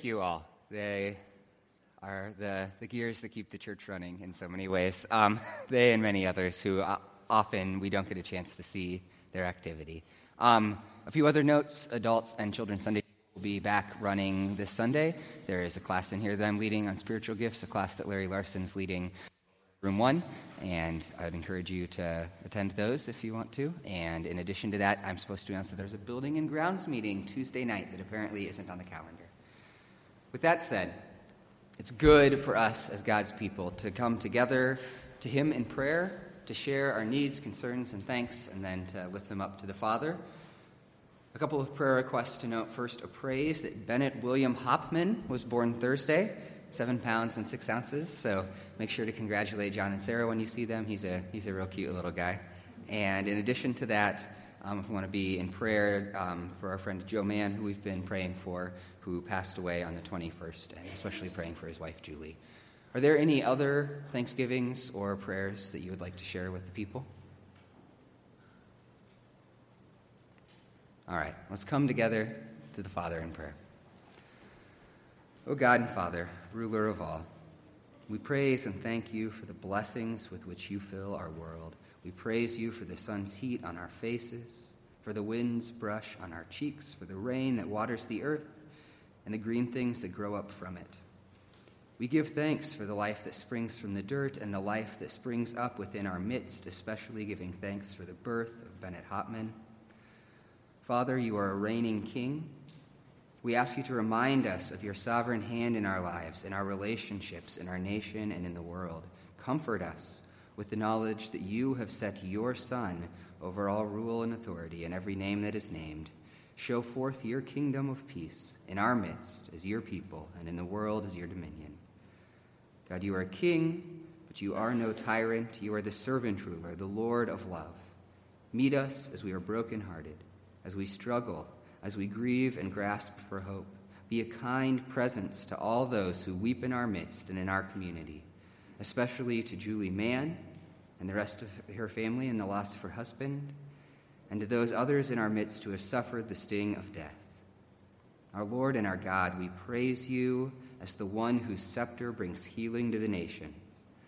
you all. They are the, the gears that keep the church running in so many ways. Um, they and many others who uh, often we don't get a chance to see their activity. Um, a few other notes adults and children's Sunday will be back running this Sunday. There is a class in here that I'm leading on spiritual gifts, a class that Larry Larson's leading, room one. And I'd encourage you to attend those if you want to. And in addition to that, I'm supposed to announce that there's a building and grounds meeting Tuesday night that apparently isn't on the calendar. With that said, it's good for us as God's people to come together to Him in prayer, to share our needs, concerns, and thanks, and then to lift them up to the Father. A couple of prayer requests to note. First, a praise that Bennett William Hopman was born Thursday, seven pounds and six ounces. So make sure to congratulate John and Sarah when you see them. He's a, he's a real cute little guy. And in addition to that, um, we want to be in prayer um, for our friend Joe Mann, who we've been praying for, who passed away on the 21st, and especially praying for his wife, Julie. Are there any other thanksgivings or prayers that you would like to share with the people? All right, let's come together to the Father in prayer. O God and Father, ruler of all, we praise and thank you for the blessings with which you fill our world. We praise you for the sun's heat on our faces, for the wind's brush on our cheeks, for the rain that waters the earth, and the green things that grow up from it. We give thanks for the life that springs from the dirt and the life that springs up within our midst, especially giving thanks for the birth of Bennett Hopman. Father, you are a reigning king. We ask you to remind us of your sovereign hand in our lives, in our relationships, in our nation, and in the world. Comfort us with the knowledge that you have set your Son over all rule and authority and every name that is named. Show forth your kingdom of peace in our midst as your people and in the world as your dominion. God, you are a king, but you are no tyrant. You are the servant ruler, the Lord of love. Meet us as we are brokenhearted, as we struggle, as we grieve and grasp for hope. Be a kind presence to all those who weep in our midst and in our community, especially to Julie Mann and the rest of her family in the loss of her husband, and to those others in our midst who have suffered the sting of death. Our Lord and our God, we praise you as the one whose scepter brings healing to the nation.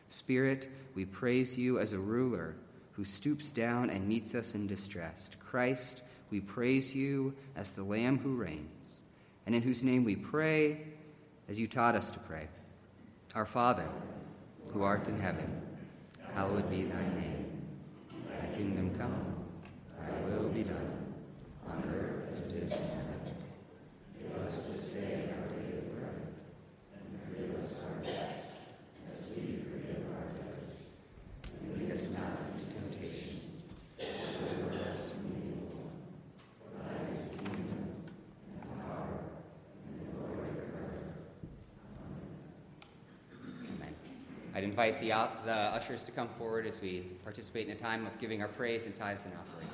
Spirit, we praise you as a ruler who stoops down and meets us in distress. Christ, we praise you as the Lamb who reigns, and in whose name we pray as you taught us to pray. Our Father, who art in heaven, hallowed be thy name. Thy kingdom come, thy will be done, on earth as it is in heaven. Give us this day our daily bread, and forgive us our debts, as we forgive our debtors. And lead us not into temptation, but deliver us from evil. For thine is the kingdom, and power, and glory forever. Amen. I'd invite the, uh, the ushers to come forward as we participate in a time of giving our praise and tithes and offerings.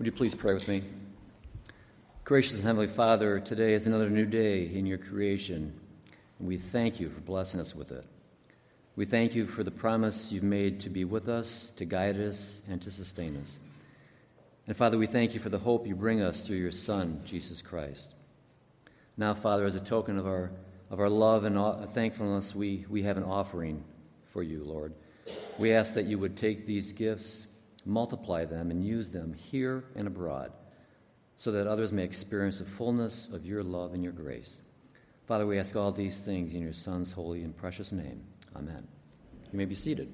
Would you please pray with me? Gracious and Heavenly Father, today is another new day in your creation, and we thank you for blessing us with it. We thank you for the promise you've made to be with us, to guide us, and to sustain us. And Father, we thank you for the hope you bring us through your Son, Jesus Christ. Now, Father, as a token of our, of our love and thankfulness, we, we have an offering for you, Lord. We ask that you would take these gifts, multiply them, and use them here and abroad so that others may experience the fullness of your love and your grace. Father, we ask all these things in your Son's holy and precious name. Amen. You may be seated.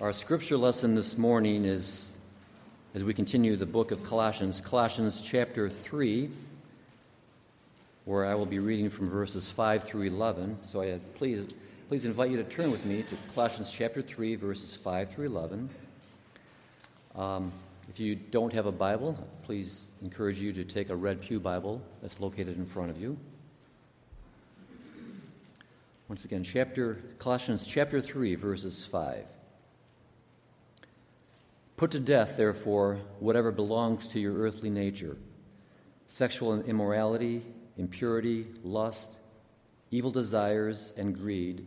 Our scripture lesson this morning is, as we continue the book of Colossians, Colossians chapter 3, where I will be reading from verses 5 through 11. So I please, please invite you to turn with me to Colossians chapter 3, verses 5 through 11. Um, if you don't have a Bible, please encourage you to take a Red Pew Bible that's located in front of you. Once again, chapter Colossians chapter 3 verses 5. Put to death, therefore, whatever belongs to your earthly nature sexual immorality, impurity, lust, evil desires, and greed,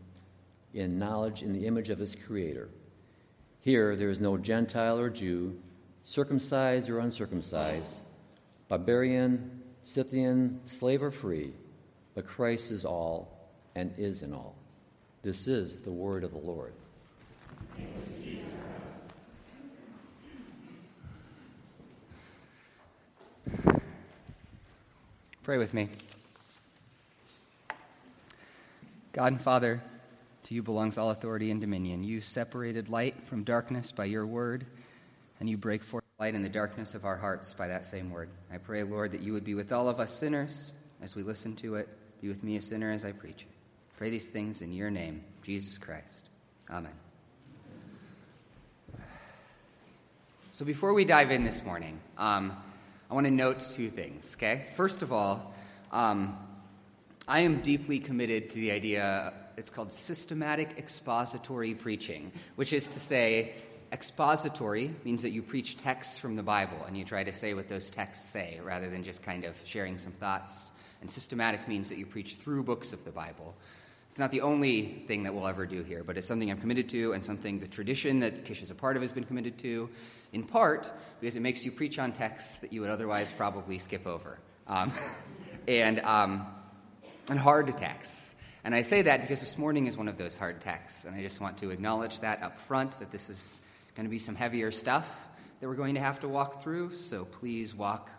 in knowledge in the image of his Creator. Here there is no Gentile or Jew, circumcised or uncircumcised, barbarian, Scythian, slave or free, but Christ is all and is in all. This is the word of the Lord. Pray with me. God and Father, to you belongs all authority and dominion. You separated light from darkness by your word, and you break forth light in the darkness of our hearts by that same word. I pray, Lord, that you would be with all of us sinners as we listen to it. Be with me, a sinner, as I preach it. Pray these things in your name, Jesus Christ. Amen. So before we dive in this morning, um, I want to note two things, okay? First of all, um, I am deeply committed to the idea it's called systematic expository preaching, which is to say, expository means that you preach texts from the Bible and you try to say what those texts say rather than just kind of sharing some thoughts. And systematic means that you preach through books of the Bible. It's not the only thing that we'll ever do here, but it's something I'm committed to and something the tradition that Kish is a part of has been committed to, in part because it makes you preach on texts that you would otherwise probably skip over. Um, and, um, and hard texts. And I say that because this morning is one of those hard texts, and I just want to acknowledge that up front that this is going to be some heavier stuff that we're going to have to walk through. So please walk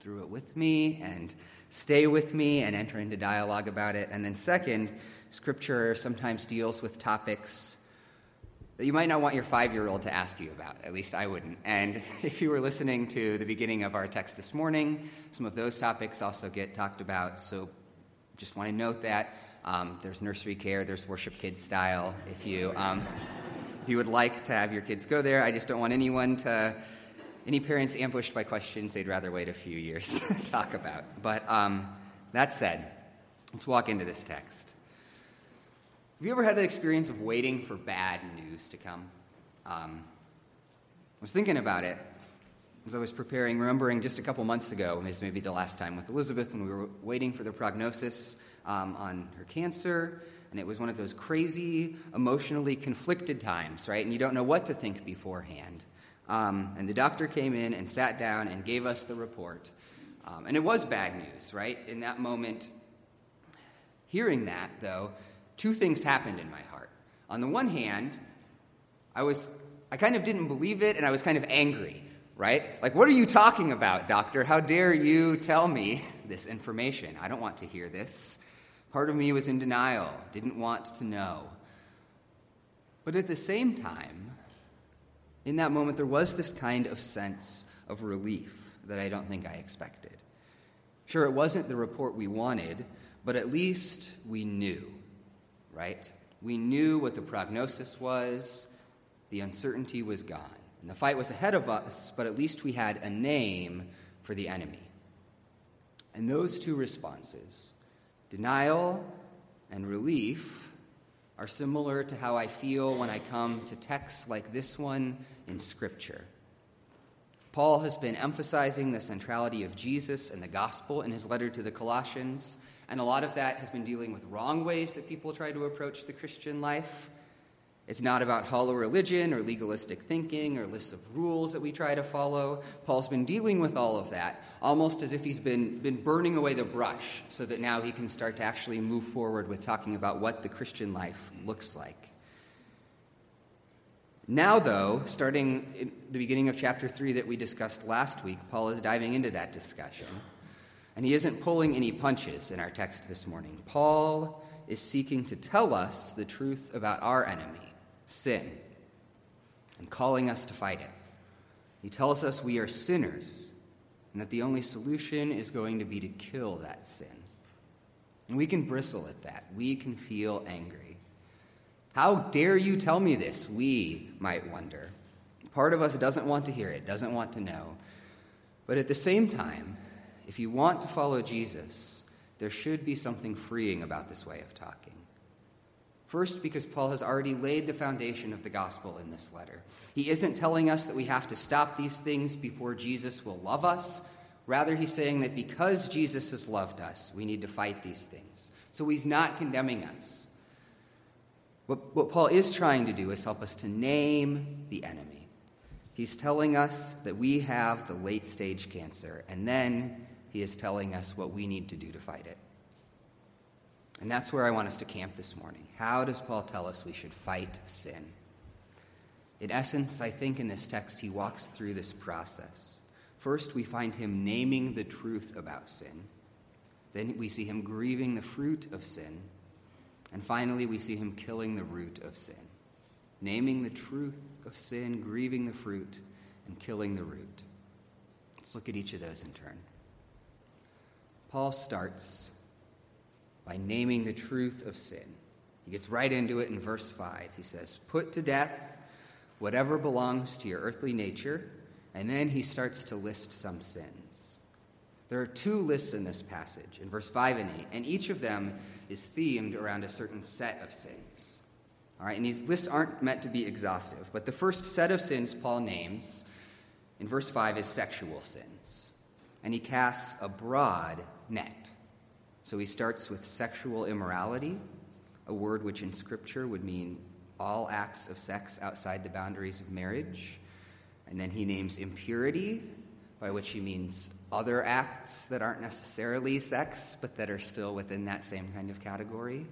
through it with me and stay with me and enter into dialogue about it. And then, second, Scripture sometimes deals with topics that you might not want your five year old to ask you about. At least I wouldn't. And if you were listening to the beginning of our text this morning, some of those topics also get talked about. So just want to note that. Um, there's nursery care, there's worship kids style. If you, um, if you would like to have your kids go there, I just don't want anyone to, any parents ambushed by questions they'd rather wait a few years to talk about. But um, that said, let's walk into this text. Have you ever had that experience of waiting for bad news to come? Um, I was thinking about it as I was preparing, remembering just a couple months ago, maybe the last time with Elizabeth when we were waiting for the prognosis um, on her cancer, and it was one of those crazy, emotionally conflicted times, right? And you don't know what to think beforehand. Um, and the doctor came in and sat down and gave us the report. Um, and it was bad news, right? In that moment, hearing that, though, two things happened in my heart. On the one hand, I was I kind of didn't believe it and I was kind of angry, right? Like, what are you talking about, doctor? How dare you tell me this information? I don't want to hear this. Part of me was in denial, didn't want to know. But at the same time, In that moment, there was this kind of sense of relief that I don't think I expected. Sure, it wasn't the report we wanted, but at least we knew, right? We knew what the prognosis was, the uncertainty was gone. And the fight was ahead of us, but at least we had a name for the enemy. And those two responses, denial and relief, are similar to how I feel when I come to texts like this one in Scripture. Paul has been emphasizing the centrality of Jesus and the gospel in his letter to the Colossians, and a lot of that has been dealing with wrong ways that people try to approach the Christian life. It's not about hollow religion or legalistic thinking or lists of rules that we try to follow. Paul's been dealing with all of that almost as if he's been, been burning away the brush so that now he can start to actually move forward with talking about what the Christian life looks like. Now, though, starting in the beginning of chapter 3 that we discussed last week, Paul is diving into that discussion. And he isn't pulling any punches in our text this morning. Paul is seeking to tell us the truth about our enemy sin, and calling us to fight it. He tells us we are sinners and that the only solution is going to be to kill that sin. And we can bristle at that. We can feel angry. How dare you tell me this? We might wonder. Part of us doesn't want to hear it, doesn't want to know. But at the same time, if you want to follow Jesus, there should be something freeing about this way of talking. First, because Paul has already laid the foundation of the gospel in this letter. He isn't telling us that we have to stop these things before Jesus will love us. Rather, he's saying that because Jesus has loved us, we need to fight these things. So he's not condemning us. What, what Paul is trying to do is help us to name the enemy. He's telling us that we have the late stage cancer, and then he is telling us what we need to do to fight it. And that's where I want us to camp this morning. How does Paul tell us we should fight sin? In essence, I think in this text he walks through this process. First, we find him naming the truth about sin. Then we see him grieving the fruit of sin. And finally, we see him killing the root of sin. Naming the truth of sin, grieving the fruit, and killing the root. Let's look at each of those in turn. Paul starts by naming the truth of sin. He gets right into it in verse 5. He says, Put to death whatever belongs to your earthly nature, and then he starts to list some sins. There are two lists in this passage, in verse 5 and 8, and each of them is themed around a certain set of sins. All right, and these lists aren't meant to be exhaustive, but the first set of sins Paul names in verse 5 is sexual sins. And he casts a broad net so he starts with sexual immorality, a word which in Scripture would mean all acts of sex outside the boundaries of marriage. And then he names impurity, by which he means other acts that aren't necessarily sex, but that are still within that same kind of category.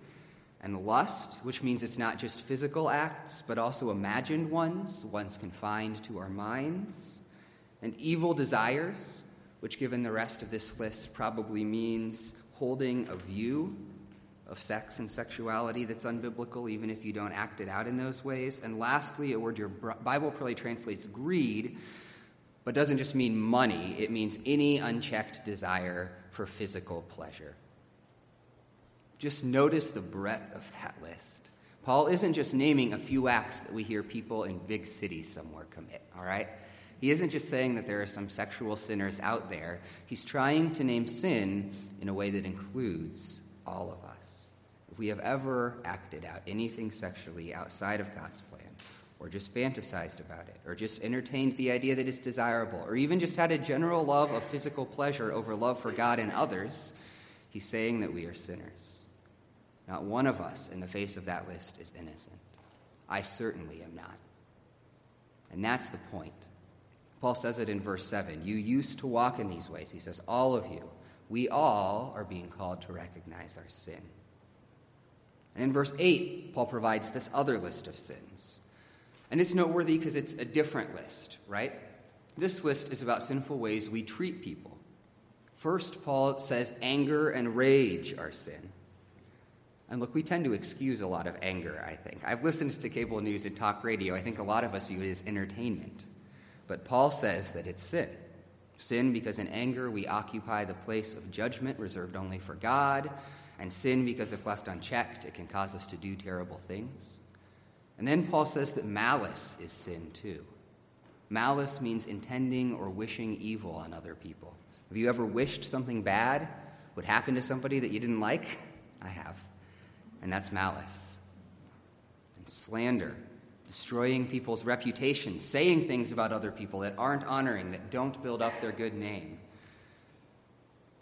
And lust, which means it's not just physical acts, but also imagined ones, ones confined to our minds. And evil desires, which, given the rest of this list, probably means holding a view of sex and sexuality that's unbiblical, even if you don't act it out in those ways. And lastly, a word your Bible probably translates greed, but doesn't just mean money, it means any unchecked desire for physical pleasure. Just notice the breadth of that list. Paul isn't just naming a few acts that we hear people in big cities somewhere commit, all right? He isn't just saying that there are some sexual sinners out there. He's trying to name sin in a way that includes all of us. If we have ever acted out anything sexually outside of God's plan, or just fantasized about it, or just entertained the idea that it's desirable, or even just had a general love of physical pleasure over love for God and others, he's saying that we are sinners. Not one of us in the face of that list is innocent. I certainly am not. And that's the point. Paul says it in verse 7. You used to walk in these ways. He says, All of you, we all are being called to recognize our sin. And in verse 8, Paul provides this other list of sins. And it's noteworthy because it's a different list, right? This list is about sinful ways we treat people. First, Paul says anger and rage are sin. And look, we tend to excuse a lot of anger, I think. I've listened to cable news and talk radio. I think a lot of us view it as entertainment. But Paul says that it's sin. Sin because in anger we occupy the place of judgment reserved only for God, and sin because if left unchecked, it can cause us to do terrible things. And then Paul says that malice is sin too. Malice means intending or wishing evil on other people. Have you ever wished something bad would happen to somebody that you didn't like? I have and that's malice. And slander, destroying people's reputations, saying things about other people that aren't honoring, that don't build up their good name.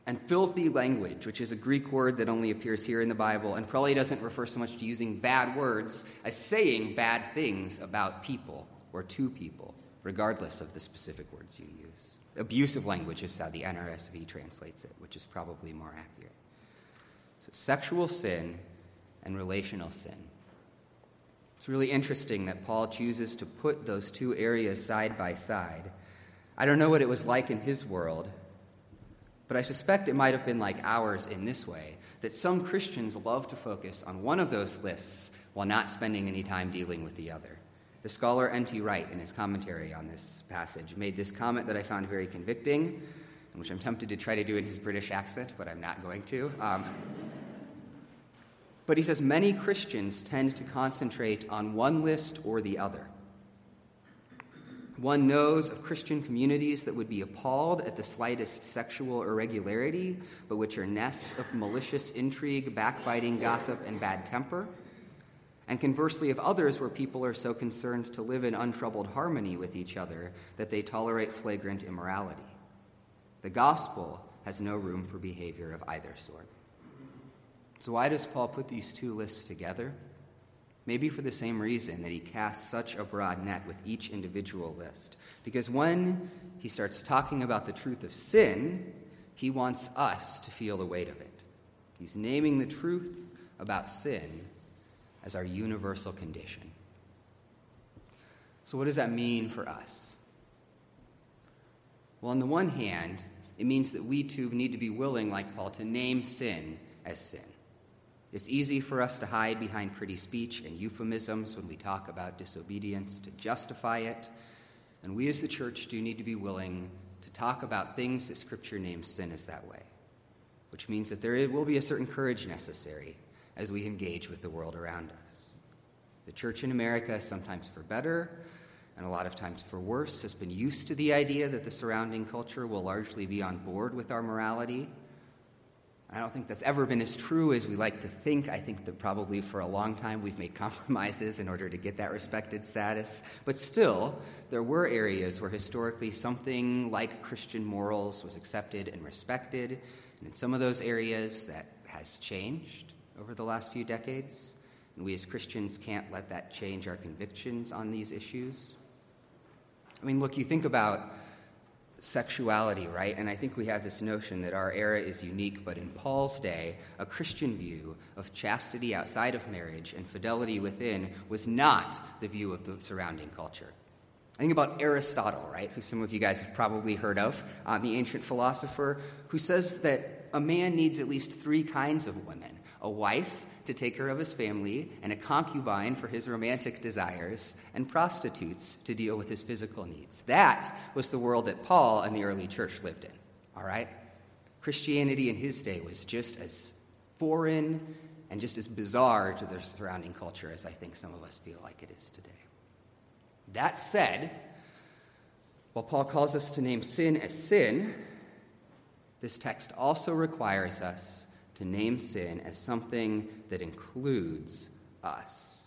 And filthy language, which is a Greek word that only appears here in the Bible and probably doesn't refer so much to using bad words as saying bad things about people or to people, regardless of the specific words you use. Abusive language is how the NRSV translates it, which is probably more accurate. So, sexual sin and relational sin. It's really interesting that Paul chooses to put those two areas side by side. I don't know what it was like in his world, but I suspect it might have been like ours in this way that some Christians love to focus on one of those lists while not spending any time dealing with the other. The scholar N.T. Wright, in his commentary on this passage, made this comment that I found very convicting, and which I'm tempted to try to do in his British accent, but I'm not going to. Um, but he says many Christians tend to concentrate on one list or the other. One knows of Christian communities that would be appalled at the slightest sexual irregularity, but which are nests of malicious intrigue, backbiting, gossip, and bad temper. And conversely, of others where people are so concerned to live in untroubled harmony with each other that they tolerate flagrant immorality. The gospel has no room for behavior of either sort. So, why does Paul put these two lists together? Maybe for the same reason that he casts such a broad net with each individual list. Because when he starts talking about the truth of sin, he wants us to feel the weight of it. He's naming the truth about sin as our universal condition. So, what does that mean for us? Well, on the one hand, it means that we too need to be willing, like Paul, to name sin as sin. It's easy for us to hide behind pretty speech and euphemisms when we talk about disobedience, to justify it. And we as the church do need to be willing to talk about things that Scripture names sin as that way, which means that there will be a certain courage necessary as we engage with the world around us. The church in America, sometimes for better and a lot of times for worse, has been used to the idea that the surrounding culture will largely be on board with our morality I don't think that's ever been as true as we like to think. I think that probably for a long time we've made compromises in order to get that respected status. But still, there were areas where historically something like Christian morals was accepted and respected. And in some of those areas, that has changed over the last few decades. And we as Christians can't let that change our convictions on these issues. I mean, look, you think about sexuality, right? And I think we have this notion that our era is unique, but in Paul's day, a Christian view of chastity outside of marriage and fidelity within was not the view of the surrounding culture. I think about Aristotle, right, who some of you guys have probably heard of, uh, the ancient philosopher, who says that a man needs at least three kinds of women a wife, to take care of his family, and a concubine for his romantic desires, and prostitutes to deal with his physical needs. That was the world that Paul and the early church lived in. All right? Christianity in his day was just as foreign and just as bizarre to the surrounding culture as I think some of us feel like it is today. That said, while Paul calls us to name sin as sin, this text also requires us to name sin as something that includes us.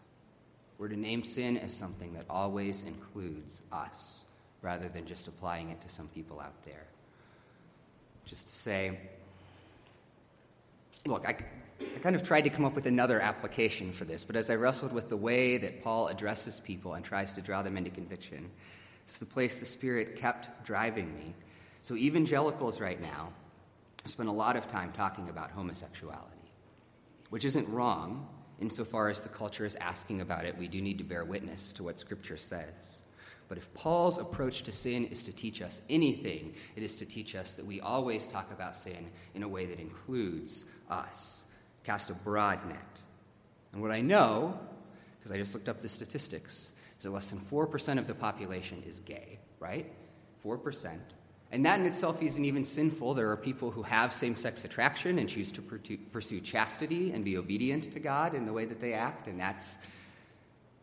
We're to name sin as something that always includes us, rather than just applying it to some people out there. Just to say, look, I, I kind of tried to come up with another application for this, but as I wrestled with the way that Paul addresses people and tries to draw them into conviction, it's the place the Spirit kept driving me. So, evangelicals right now, spent a lot of time talking about homosexuality, which isn't wrong insofar as the culture is asking about it. We do need to bear witness to what Scripture says. But if Paul's approach to sin is to teach us anything, it is to teach us that we always talk about sin in a way that includes us. Cast a broad net. And what I know, because I just looked up the statistics, is that less than 4% of the population is gay, right? 4%. And that in itself isn't even sinful. There are people who have same sex attraction and choose to pursue chastity and be obedient to God in the way that they act, and that's.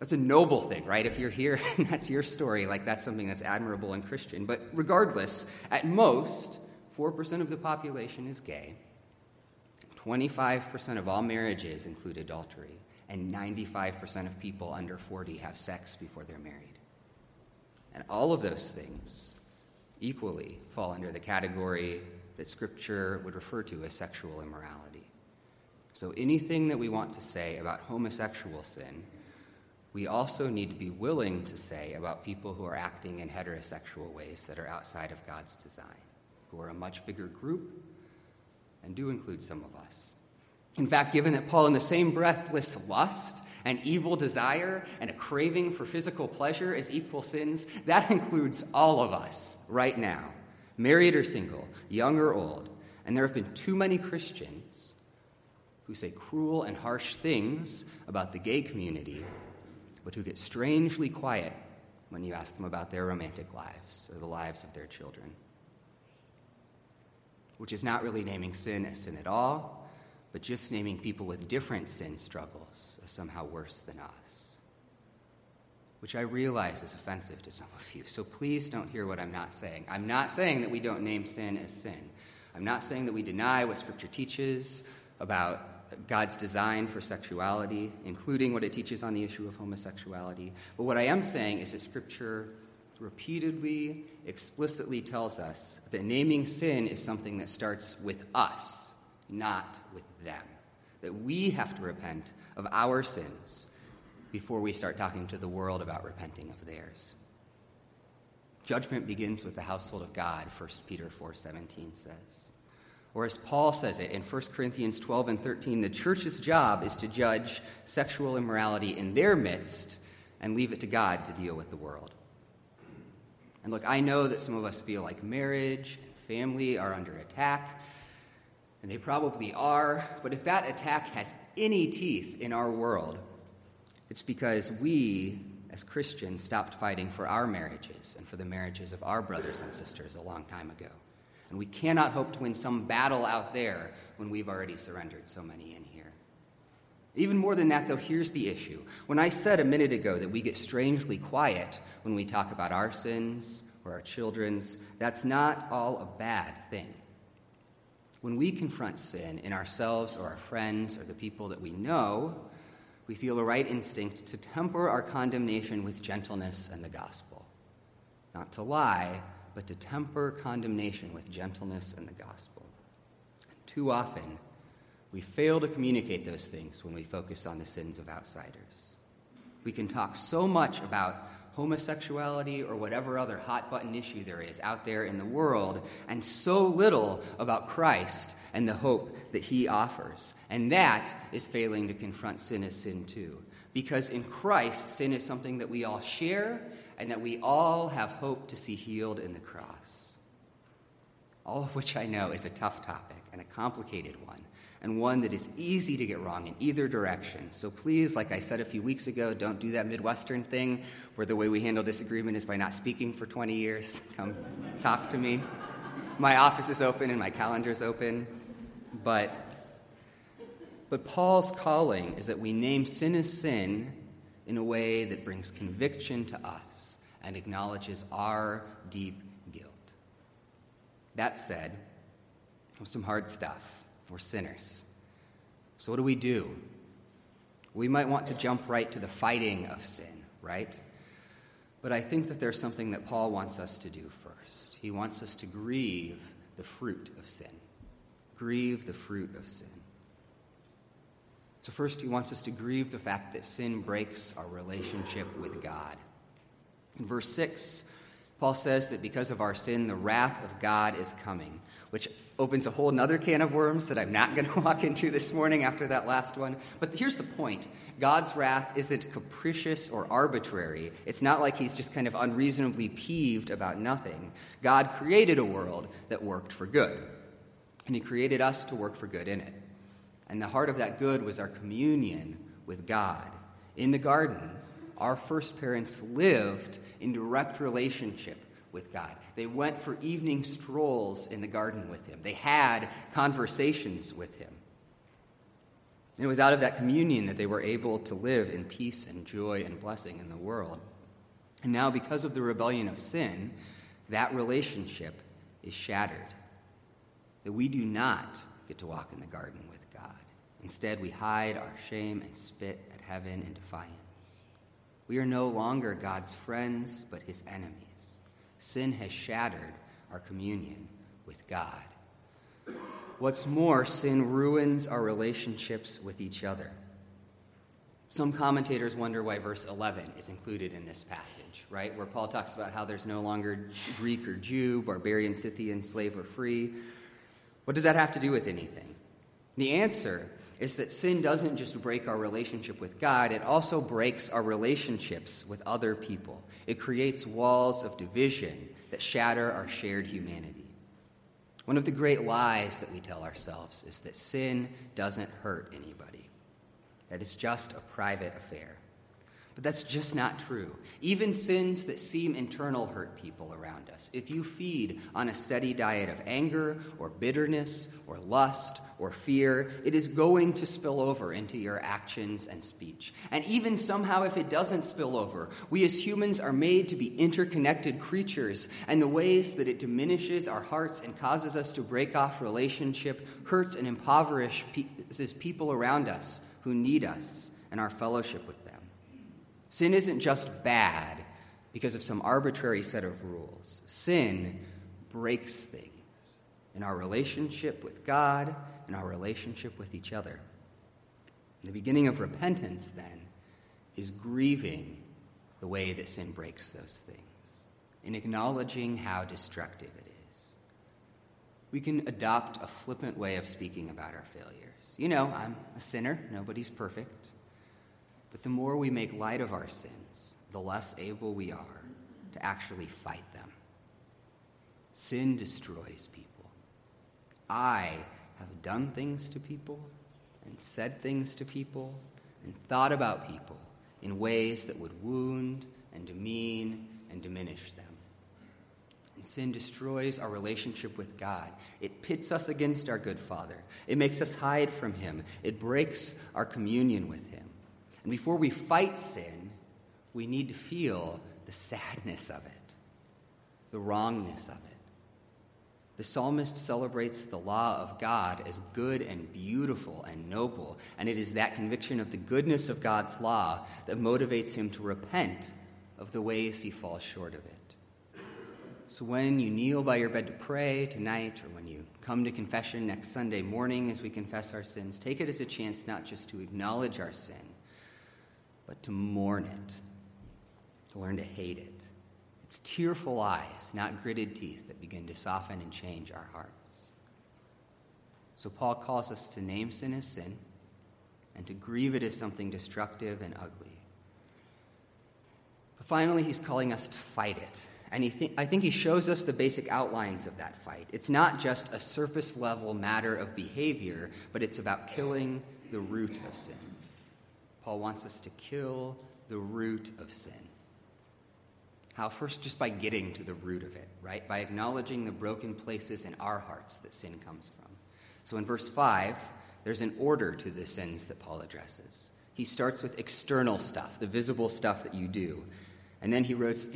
That's a noble thing, right? If you're here and that's your story, like that's something that's admirable and Christian. But regardless, at most, 4% of the population is gay. 25% of all marriages include adultery, and 95% of people under 40 have sex before they're married. And all of those things equally fall under the category that Scripture would refer to as sexual immorality. So anything that we want to say about homosexual sin, we also need to be willing to say about people who are acting in heterosexual ways that are outside of God's design, who are a much bigger group and do include some of us. In fact, given that Paul, in the same breath, lists lust and evil desire and a craving for physical pleasure as equal sins, that includes all of us right now, married or single, young or old. And there have been too many Christians who say cruel and harsh things about the gay community, but who get strangely quiet when you ask them about their romantic lives or the lives of their children. Which is not really naming sin as sin at all, but just naming people with different sin struggles as somehow worse than us. Which I realize is offensive to some of you. So please don't hear what I'm not saying. I'm not saying that we don't name sin as sin. I'm not saying that we deny what Scripture teaches about God's design for sexuality, including what it teaches on the issue of homosexuality. But what I am saying is that Scripture repeatedly, explicitly tells us that naming sin is something that starts with us, not with them. That we have to repent of our sins before we start talking to the world about repenting of theirs. Judgment begins with the household of God, 1 Peter 4:17 says. Or as Paul says it in 1 Corinthians 12 and 13, the church's job is to judge sexual immorality in their midst and leave it to God to deal with the world. And look, I know that some of us feel like marriage and family are under attack, and they probably are, but if that attack has any teeth in our world, it's because we, as Christians, stopped fighting for our marriages and for the marriages of our brothers and sisters a long time ago. And we cannot hope to win some battle out there when we've already surrendered so many in here. Even more than that, though, here's the issue. When I said a minute ago that we get strangely quiet when we talk about our sins or our children's, that's not all a bad thing. When we confront sin in ourselves or our friends or the people that we know, we feel a right instinct to temper our condemnation with gentleness and the gospel. Not to lie, but to temper condemnation with gentleness and the gospel. Too often, we fail to communicate those things when we focus on the sins of outsiders. We can talk so much about homosexuality or whatever other hot button issue there is out there in the world, and so little about Christ and the hope that he offers. And that is failing to confront sin as sin too. Because in Christ, sin is something that we all share and that we all have hope to see healed in the cross. All of which I know is a tough topic and a complicated one and one that is easy to get wrong in either direction. So please, like I said a few weeks ago, don't do that Midwestern thing where the way we handle disagreement is by not speaking for 20 years. Come talk to me. My office is open and my calendar is open. But, but Paul's calling is that we name sin as sin in a way that brings conviction to us and acknowledges our deep guilt. That said, some hard stuff. We're sinners. So, what do we do? We might want to jump right to the fighting of sin, right? But I think that there's something that Paul wants us to do first. He wants us to grieve the fruit of sin. Grieve the fruit of sin. So, first, he wants us to grieve the fact that sin breaks our relationship with God. In verse 6, Paul says that because of our sin, the wrath of God is coming, which opens a whole other can of worms that I'm not going to walk into this morning after that last one. But here's the point God's wrath isn't capricious or arbitrary. It's not like he's just kind of unreasonably peeved about nothing. God created a world that worked for good, and he created us to work for good in it. And the heart of that good was our communion with God. In the garden, our first parents lived in direct relationship with God. They went for evening strolls in the garden with Him, they had conversations with Him. And it was out of that communion that they were able to live in peace and joy and blessing in the world. And now, because of the rebellion of sin, that relationship is shattered. That we do not get to walk in the garden with God. Instead, we hide our shame and spit at heaven in defiance. We are no longer God's friends, but his enemies. Sin has shattered our communion with God. What's more, sin ruins our relationships with each other. Some commentators wonder why verse 11 is included in this passage, right? Where Paul talks about how there's no longer Greek or Jew, barbarian, Scythian, slave or free. What does that have to do with anything? The answer is that sin doesn't just break our relationship with God, it also breaks our relationships with other people. It creates walls of division that shatter our shared humanity. One of the great lies that we tell ourselves is that sin doesn't hurt anybody that it's just a private affair. But that's just not true. Even sins that seem internal hurt people around us. If you feed on a steady diet of anger or bitterness or lust or fear, it is going to spill over into your actions and speech. And even somehow, if it doesn't spill over, we as humans are made to be interconnected creatures, and the ways that it diminishes our hearts and causes us to break off relationship hurts and impoverishes people around us who need us and our fellowship with. Sin isn't just bad because of some arbitrary set of rules, sin breaks things in our relationship with God and our relationship with each other. The beginning of repentance, then, is grieving the way that sin breaks those things, in acknowledging how destructive it is. We can adopt a flippant way of speaking about our failures. you know, I'm a sinner, nobody's perfect. But the more we make light of our sins, the less able we are to actually fight them. Sin destroys people. I have done things to people and said things to people and thought about people in ways that would wound and demean and diminish them. And sin destroys our relationship with God. It pits us against our good Father. It makes us hide from Him. It breaks our communion with Him. And before we fight sin, we need to feel the sadness of it, the wrongness of it. The psalmist celebrates the law of God as good and beautiful and noble, and it is that conviction of the goodness of God's law that motivates him to repent of the ways he falls short of it. So when you kneel by your bed to pray tonight, or when you come to confession next Sunday morning as we confess our sins, take it as a chance not just to acknowledge our sin, but to mourn it, to learn to hate it. It's tearful eyes, not gritted teeth, that begin to soften and change our hearts. So Paul calls us to name sin as sin and to grieve it as something destructive and ugly. But finally, he's calling us to fight it and th- I think he shows us the basic outlines of that fight. It's not just a surface level matter of behavior, but it's about killing the root of sin. Paul wants us to kill the root of sin. How? First, just by getting to the root of it, right? By acknowledging the broken places in our hearts that sin comes from. So in verse 5, there's an order to the sins that Paul addresses. He starts with external stuff, the visible stuff that you do. And then he roots,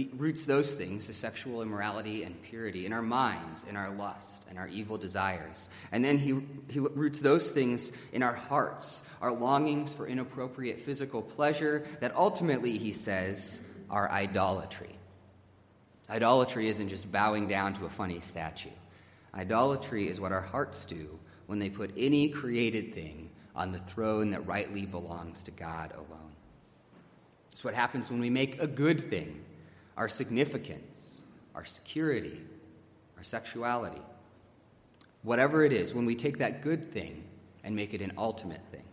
those things, the sexual immorality and purity, in our minds, in our lust, and our evil desires. And then he, he roots those things in our hearts, our longings for inappropriate physical pleasure, that ultimately, he says, are idolatry. Idolatry isn't just bowing down to a funny statue. Idolatry is what our hearts do when they put any created thing on the throne that rightly belongs to God alone. It's what happens when we make a good thing our significance, our security, our sexuality. Whatever it is, when we take that good thing and make it an ultimate thing,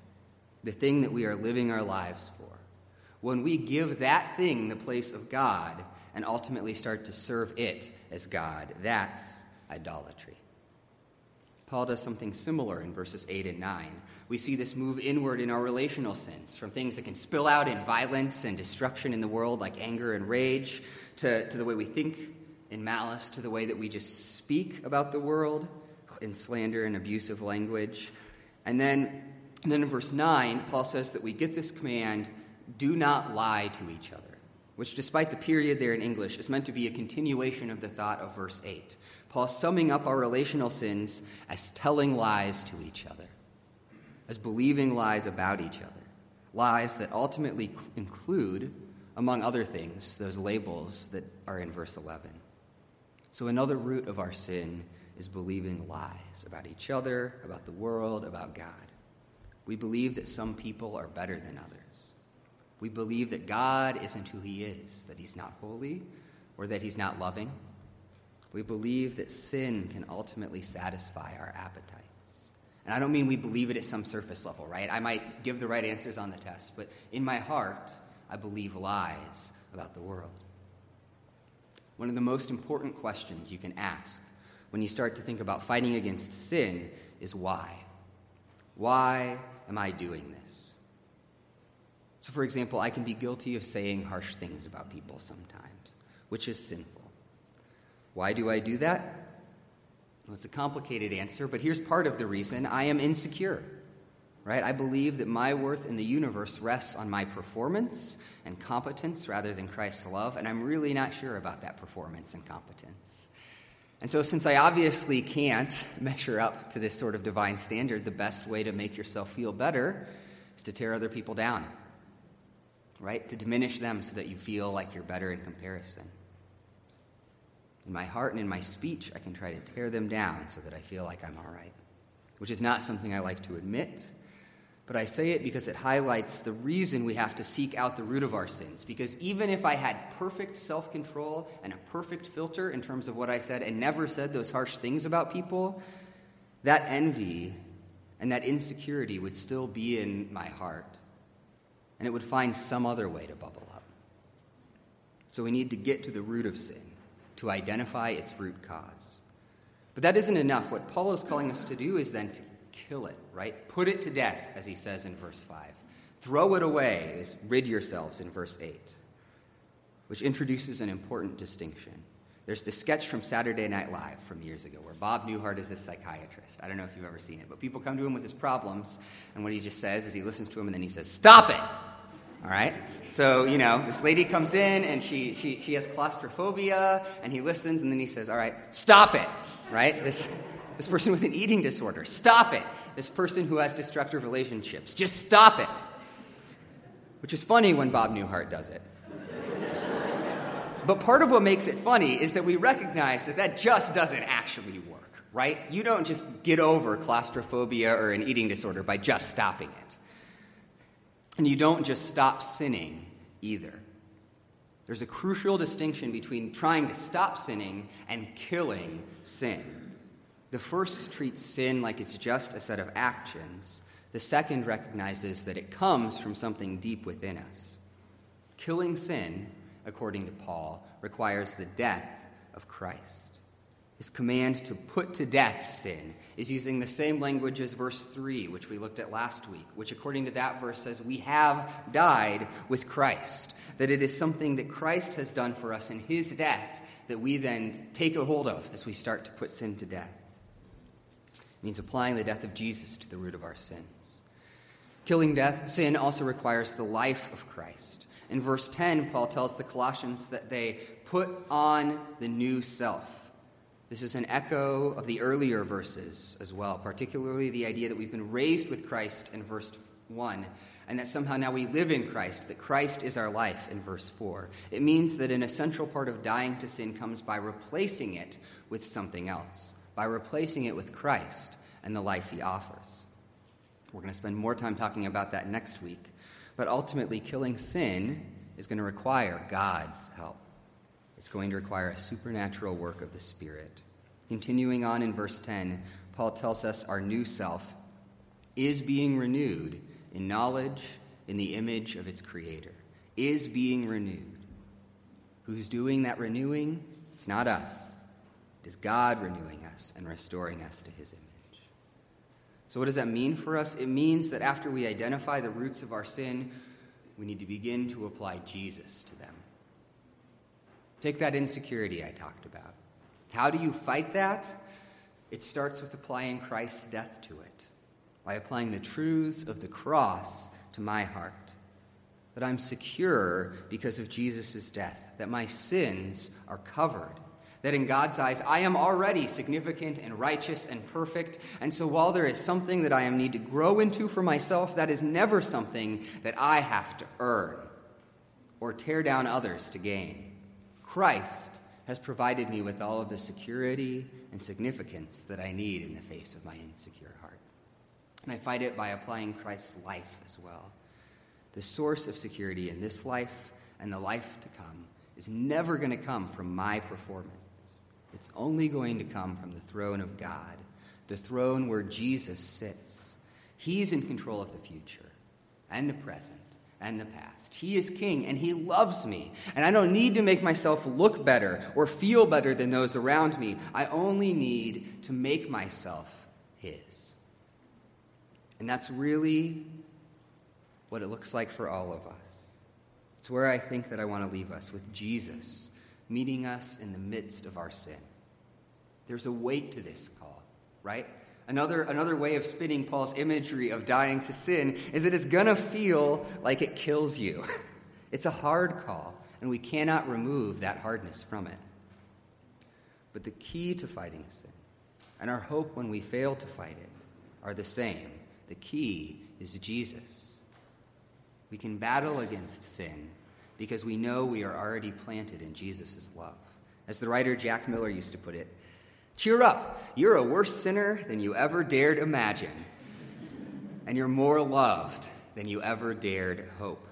the thing that we are living our lives for, when we give that thing the place of God and ultimately start to serve it as God, that's idolatry. Paul does something similar in verses 8 and 9. We see this move inward in our relational sense, from things that can spill out in violence and destruction in the world, like anger and rage, to, to the way we think in malice, to the way that we just speak about the world in slander and abusive language. And then, and then in verse 9, Paul says that we get this command do not lie to each other, which, despite the period there in English, is meant to be a continuation of the thought of verse 8. Paul summing up our relational sins as telling lies to each other, as believing lies about each other, lies that ultimately include, among other things, those labels that are in verse 11. So, another root of our sin is believing lies about each other, about the world, about God. We believe that some people are better than others. We believe that God isn't who he is, that he's not holy, or that he's not loving. We believe that sin can ultimately satisfy our appetites. And I don't mean we believe it at some surface level, right? I might give the right answers on the test, but in my heart, I believe lies about the world. One of the most important questions you can ask when you start to think about fighting against sin is why? Why am I doing this? So, for example, I can be guilty of saying harsh things about people sometimes, which is sinful. Why do I do that? Well, it's a complicated answer, but here's part of the reason I am insecure right? I believe that my worth in the universe rests on my performance and competence rather than Christ's love, and I'm really not sure about that performance and competence. And so, since I obviously can't measure up to this sort of divine standard, the best way to make yourself feel better is to tear other people down, right? To diminish them so that you feel like you're better in comparison. In my heart and in my speech, I can try to tear them down so that I feel like I'm all right, which is not something I like to admit but I say it because it highlights the reason we have to seek out the root of our sins. Because even if I had perfect self control and a perfect filter in terms of what I said and never said those harsh things about people, that envy and that insecurity would still be in my heart. And it would find some other way to bubble up. So we need to get to the root of sin, to identify its root cause. But that isn't enough. What Paul is calling us to do is then to kill it, right? Put it to death, as he says in verse 5. Throw it away, is rid yourselves in verse 8, which introduces an important distinction. There's the sketch from Saturday Night Live from years ago where Bob Newhart is a psychiatrist. I don't know if you've ever seen it, but people come to him with his problems, and what he just says is he listens to him and then he says, Stop it! All right? So, you know, this lady comes in and she, she, she has claustrophobia, and he listens and then he says, All right, stop it! Right? This, this person with an eating disorder, stop it. This person who has destructive relationships, just stop it. Which is funny when Bob Newhart does it. but part of what makes it funny is that we recognize that that just doesn't actually work, right? You don't just get over claustrophobia or an eating disorder by just stopping it. And you don't just stop sinning either. There's a crucial distinction between trying to stop sinning and killing sin. The first treats sin like it's just a set of actions. The second recognizes that it comes from something deep within us. Killing sin, according to Paul, requires the death of Christ. His command to put to death sin is using the same language as verse 3, which we looked at last week, which, according to that verse, says, We have died with Christ. That it is something that Christ has done for us in his death that we then take a hold of as we start to put sin to death. It means applying the death of Jesus to the root of our sins. Killing death, sin also requires the life of Christ. In verse 10, Paul tells the Colossians that they put on the new self. This is an echo of the earlier verses as well, particularly the idea that we've been raised with Christ in verse 1, and that somehow now we live in Christ, that Christ is our life in verse 4. It means that an essential part of dying to sin comes by replacing it with something else by replacing it with Christ and the life he offers. We're going to spend more time talking about that next week. But ultimately, killing sin is going to require God's help. It's going to require a supernatural work of the Spirit. Continuing on in verse 10, Paul tells us our new self is being renewed in knowledge in the image of its Creator. Is being renewed. Who's doing that renewing? It's not us. It is God renewing us and restoring us to his image. So, what does that mean for us? It means that after we identify the roots of our sin, we need to begin to apply Jesus to them. Take that insecurity I talked about. How do you fight that? It starts with applying Christ's death to it, by applying the truths of the cross to my heart. That I'm secure because of Jesus' death, that my sins are covered, that in God's eyes I am already significant and righteous and perfect. And so while there is something that I am need to grow into for myself, that is never something that I have to earn or tear down others to gain. Christ has provided me with all of the security and significance that I need in the face of my insecure heart. And I fight it by applying Christ's life as well. The source of security in this life and the life to come is never going to come from my performance. It's only going to come from the throne of God, the throne where Jesus sits. He's in control of the future and the present and the past. He is king and he loves me. And I don't need to make myself look better or feel better than those around me. I only need to make myself his. And that's really what it looks like for all of us. It's where I think that I want to leave us with Jesus meeting us in the midst of our sin. There's a weight to this call, right? Another, another way of spinning Paul's imagery of dying to sin is that it's going to feel like it kills you. It's a hard call, and we cannot remove that hardness from it. But the key to fighting sin, and our hope when we fail to fight it, are the same. The key is Jesus. We can battle against sin because we know we are already planted in Jesus' love. As the writer Jack Miller used to put it, cheer up, you're a worse sinner than you ever dared imagine, and you're more loved than you ever dared hope.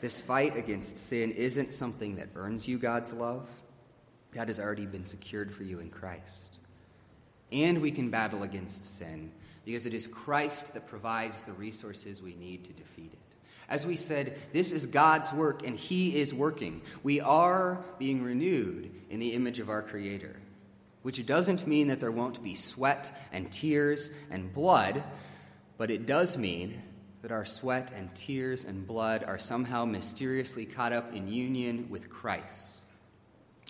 This fight against sin isn't something that earns you God's love. That has already been secured for you in Christ. And we can battle against sin because it is Christ that provides the resources we need to defeat it. As we said, this is God's work and He is working. We are being renewed in the image of our Creator, which doesn't mean that there won't be sweat and tears and blood, but it does mean that our sweat and tears and blood are somehow mysteriously caught up in union with Christ,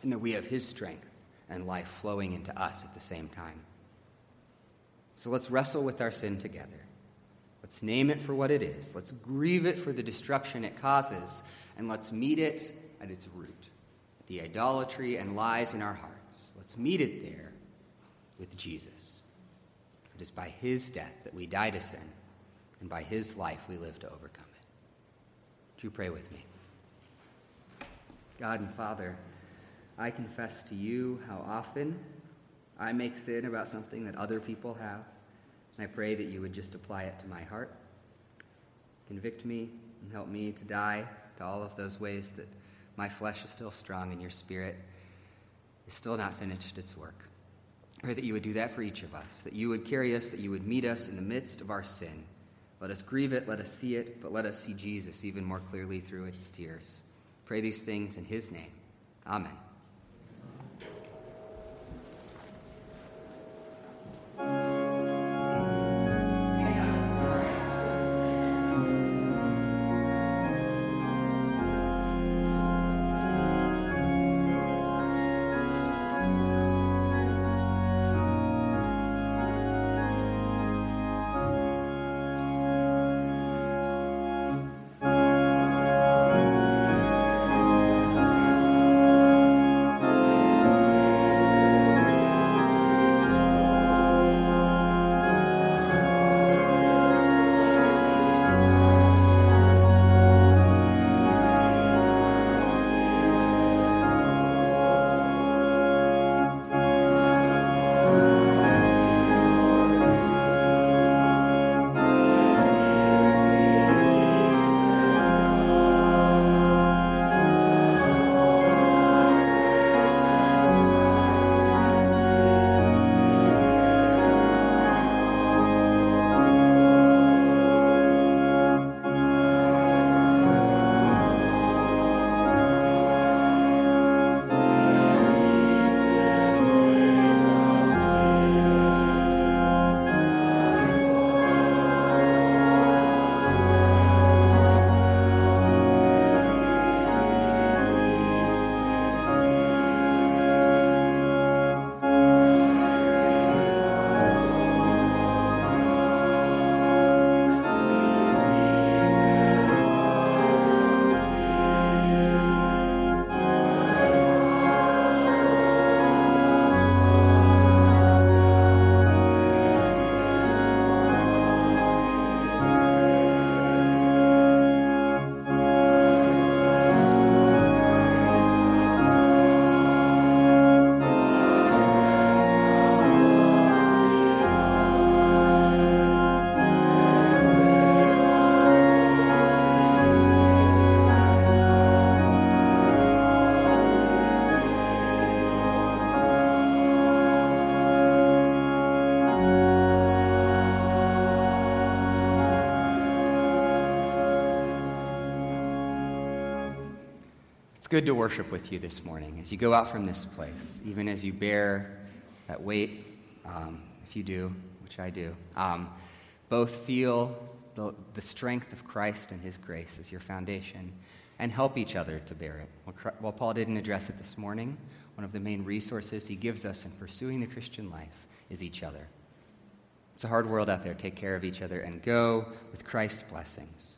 and that we have His strength and life flowing into us at the same time. So let's wrestle with our sin together. Let's name it for what it is. Let's grieve it for the destruction it causes, and let's meet it at its root the idolatry and lies in our hearts. Let's meet it there with Jesus. It is by his death that we die to sin, and by his life we live to overcome it. Do you pray with me? God and Father, I confess to you how often I make sin about something that other people have. And I pray that you would just apply it to my heart. Convict me and help me to die to all of those ways that my flesh is still strong and your spirit is still not finished its work. Pray that you would do that for each of us, that you would carry us, that you would meet us in the midst of our sin. Let us grieve it, let us see it, but let us see Jesus even more clearly through its tears. Pray these things in his name. Amen. It's good to worship with you this morning as you go out from this place, even as you bear that weight, um, if you do, which I do. Um, both feel the, the strength of Christ and his grace as your foundation and help each other to bear it. While Paul didn't address it this morning, one of the main resources he gives us in pursuing the Christian life is each other. It's a hard world out there. Take care of each other and go with Christ's blessings.